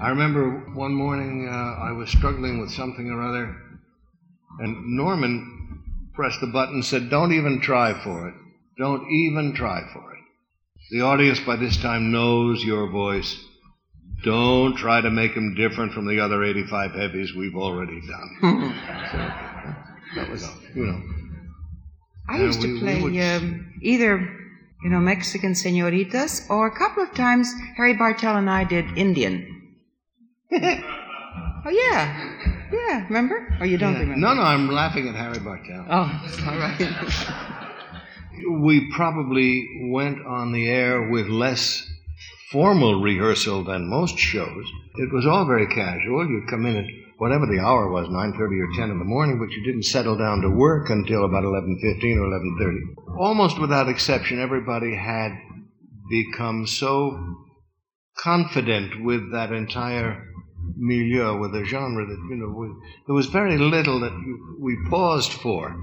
I remember one morning uh, I was struggling with something or other, and Norman pressed the button and said, Don't even try for it. Don't even try for it. The audience by this time knows your voice. Don't try to make him different from the other 85 heavies we've already done. so, that was, you know. I used to play would... um, either, you know, Mexican senoritas, or a couple of times Harry Bartell and I did Indian. oh yeah, yeah. Remember? Or you don't yeah. remember? No, no. I'm laughing at Harry Bartell. Oh, all right. we probably went on the air with less formal rehearsal than most shows. It was all very casual. You'd come in at whatever the hour was, 9.30 or 10 in the morning, but you didn't settle down to work until about 11.15 or 11.30. Almost without exception, everybody had become so confident with that entire milieu, with the genre, that, you know, we, there was very little that we paused for.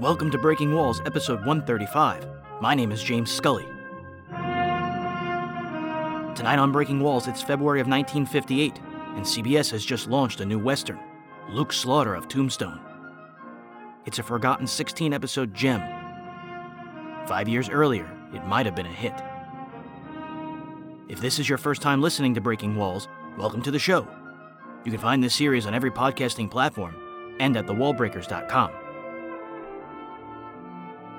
Welcome to Breaking Walls, episode 135. My name is James Scully. Tonight on Breaking Walls, it's February of 1958, and CBS has just launched a new Western, Luke Slaughter of Tombstone. It's a forgotten 16 episode gem. Five years earlier, it might have been a hit. If this is your first time listening to Breaking Walls, welcome to the show. You can find this series on every podcasting platform and at thewallbreakers.com.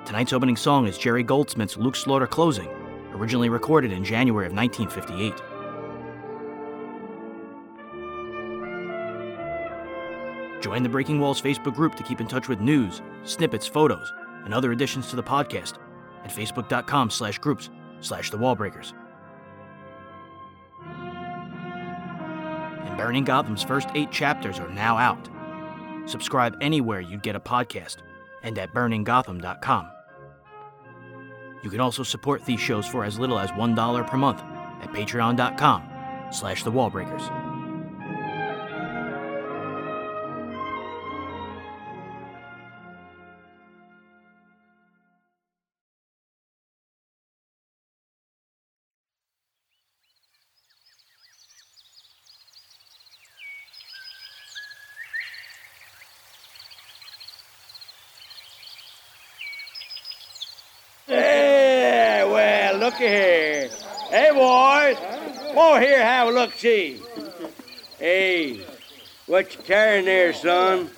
Tonight's opening song is Jerry Goldsmith's Luke Slaughter Closing, originally recorded in January of 1958. Join the Breaking Walls Facebook group to keep in touch with news, snippets, photos, and other additions to the podcast at facebook.com slash groups slash the wallbreakers. And Burning Gotham's first eight chapters are now out. Subscribe anywhere you'd get a podcast and at burninggotham.com. You can also support these shows for as little as $1 per month at patreon.com slash the thewallbreakers. Looky here. Hey, boys. Come here, have a look-see. Hey, what you carrying there, son?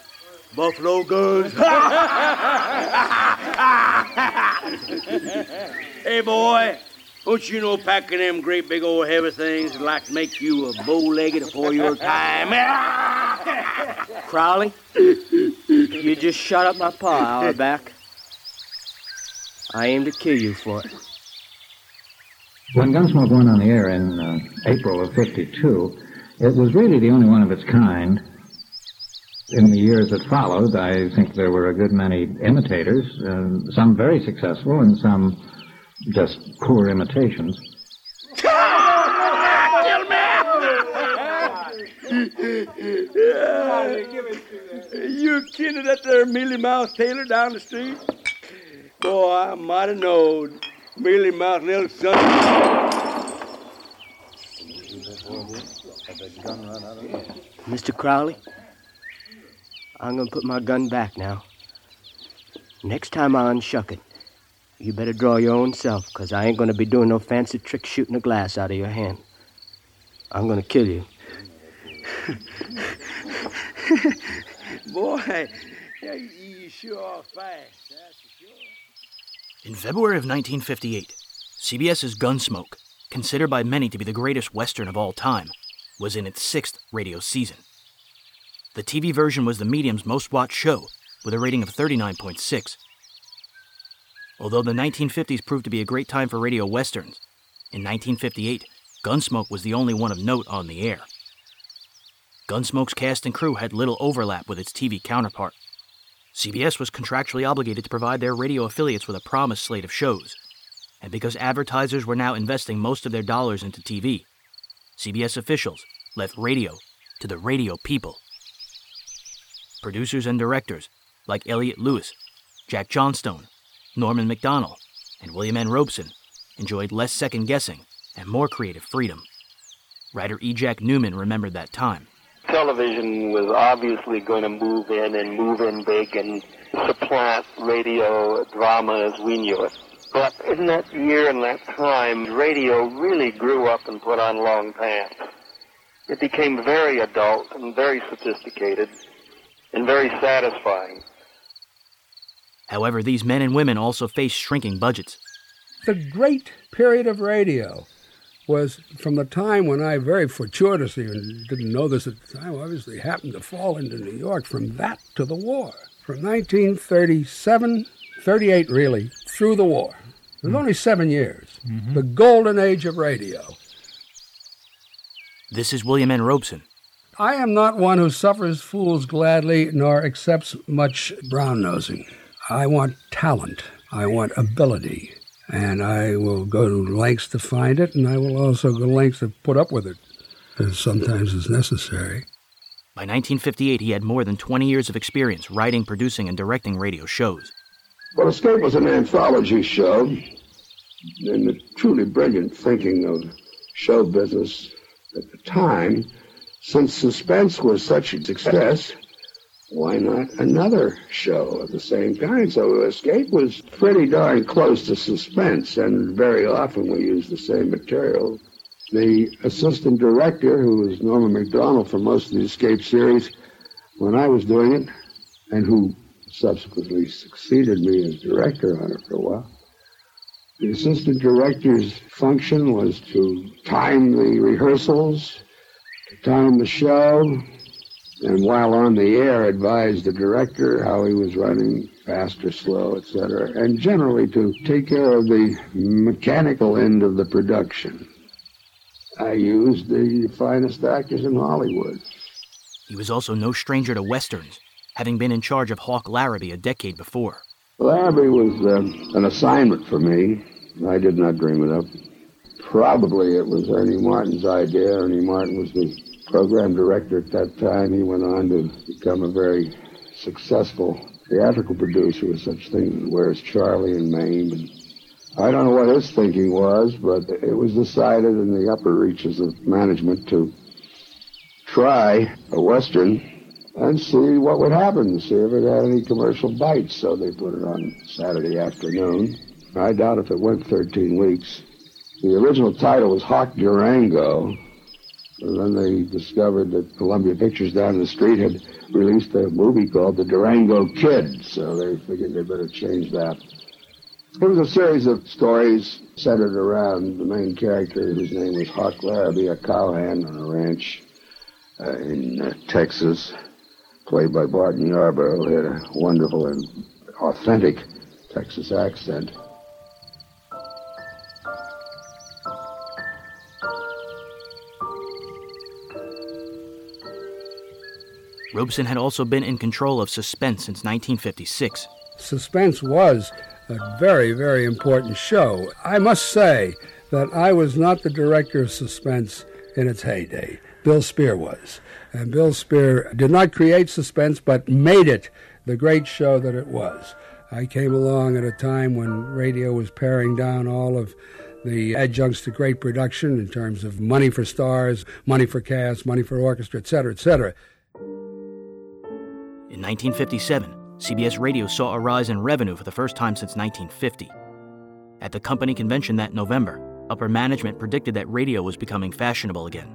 Buffalo guns. hey, boy. Don't you know packing them great big old heavy things would like to make you a bow-legged before your time? Crowley, you just shot up my paw hour back. I aim to kill you for it. When Gunsmoke went on the air in uh, April of 52, it was really the only one of its kind. In the years that followed, I think there were a good many imitators, uh, some very successful and some just poor imitations. you kidding that there Mealy Mouse Taylor down the street? Boy, I might have known. Mealy Mouse little son. Mr. Crowley, I'm gonna put my gun back now. Next time I unshuck it, you better draw your own self, because I ain't gonna be doing no fancy trick shooting a glass out of your hand. I'm gonna kill you. Boy, you sure are fast. In February of 1958, CBS's Gunsmoke, considered by many to be the greatest Western of all time, was in its sixth radio season. The TV version was the medium's most watched show, with a rating of 39.6. Although the 1950s proved to be a great time for radio westerns, in 1958, Gunsmoke was the only one of note on the air. Gunsmoke's cast and crew had little overlap with its TV counterpart. CBS was contractually obligated to provide their radio affiliates with a promised slate of shows. And because advertisers were now investing most of their dollars into TV, CBS officials left radio to the radio people. Producers and directors like Elliot Lewis, Jack Johnstone, Norman Macdonnell, and William N. Robson enjoyed less second guessing and more creative freedom. Writer E. Jack Newman remembered that time. Television was obviously going to move in and move in big and supplant radio drama as we knew it. But in that year and that time, radio really grew up and put on long pants. It became very adult and very sophisticated and very satisfying. However, these men and women also faced shrinking budgets. The great period of radio was from the time when I very fortuitously, and didn't know this at the time, obviously happened to fall into New York, from that to the war. From 1937, 38 really, through the war. It was mm. only seven years. Mm-hmm. The golden age of radio. This is William N. Robson. I am not one who suffers fools gladly nor accepts much brown nosing. I want talent. I want ability. And I will go to lengths to find it, and I will also go lengths to put up with it, as sometimes is necessary. By 1958, he had more than 20 years of experience writing, producing, and directing radio shows. Well, Escape was an anthology show, and the truly brilliant thinking of show business at the time. Since suspense was such a success, why not another show of the same kind? So Escape was pretty darn close to suspense, and very often we used the same material. The assistant director, who was Norman Macdonnell for most of the Escape series, when I was doing it, and who subsequently succeeded me as director on it for a while, the assistant director's function was to time the rehearsals, to time the show, and while on the air advised the director how he was running fast or slow, etc., and generally to take care of the mechanical end of the production. I used the finest actors in Hollywood. He was also no stranger to westerns, having been in charge of Hawk Larrabee a decade before. Larrabee was uh, an assignment for me. I did not dream it up. Probably it was Ernie Martin's idea. Ernie Martin was the program director at that time. He went on to become a very successful theatrical producer with such things as Where's Charley and Mame. And I don't know what his thinking was, but it was decided in the upper reaches of management to try a Western and see what would happen, see if it had any commercial bites. So they put it on Saturday afternoon. I doubt if it went 13 weeks. The original title was Hawk Durango, then they discovered that Columbia Pictures down the street had released a movie called The Durango Kid, so they figured they better change that. It was a series of stories centered around the main character, whose name was Hawk Larrabee, a cowhand on a ranch uh, in uh, Texas, played by Barton Yarborough, who had a wonderful and authentic Texas accent. Robson had also been in control of Suspense since 1956. Suspense was a very, very important show. I must say that I was not the director of Suspense in its heyday. Bill Spier was. And Bill Spier did not create Suspense, but made it the great show that it was. I came along at a time when radio was paring down all of the adjuncts to great production in terms of money for stars, money for cast, money for orchestra, etc., etc. In 1957, CBS Radio saw a rise in revenue for the first time since 1950. At the company convention that November, upper management predicted that radio was becoming fashionable again.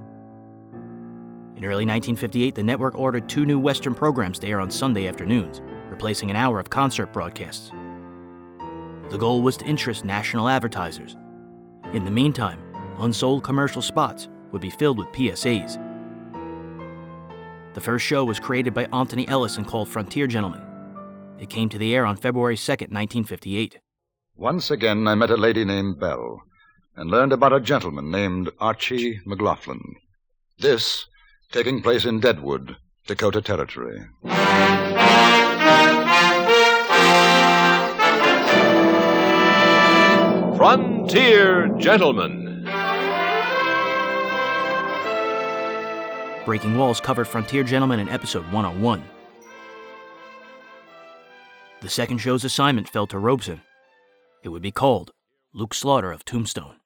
In early 1958, the network ordered two new Western programs to air on Sunday afternoons, replacing an hour of concert broadcasts. The goal was to interest national advertisers. In the meantime, unsold commercial spots would be filled with PSAs the first show was created by Antony Ellis and called Frontier Gentleman. It came to the air on February 2nd, 1958. Once again, I met a lady named Belle and learned about a gentleman named Archie McLaughlin. This taking place in Deadwood, Dakota Territory. Frontier Gentleman. Breaking Walls covered Frontier Gentleman in episode 101. The second show's assignment fell to Robson. It would be called Luke Slaughter of Tombstone.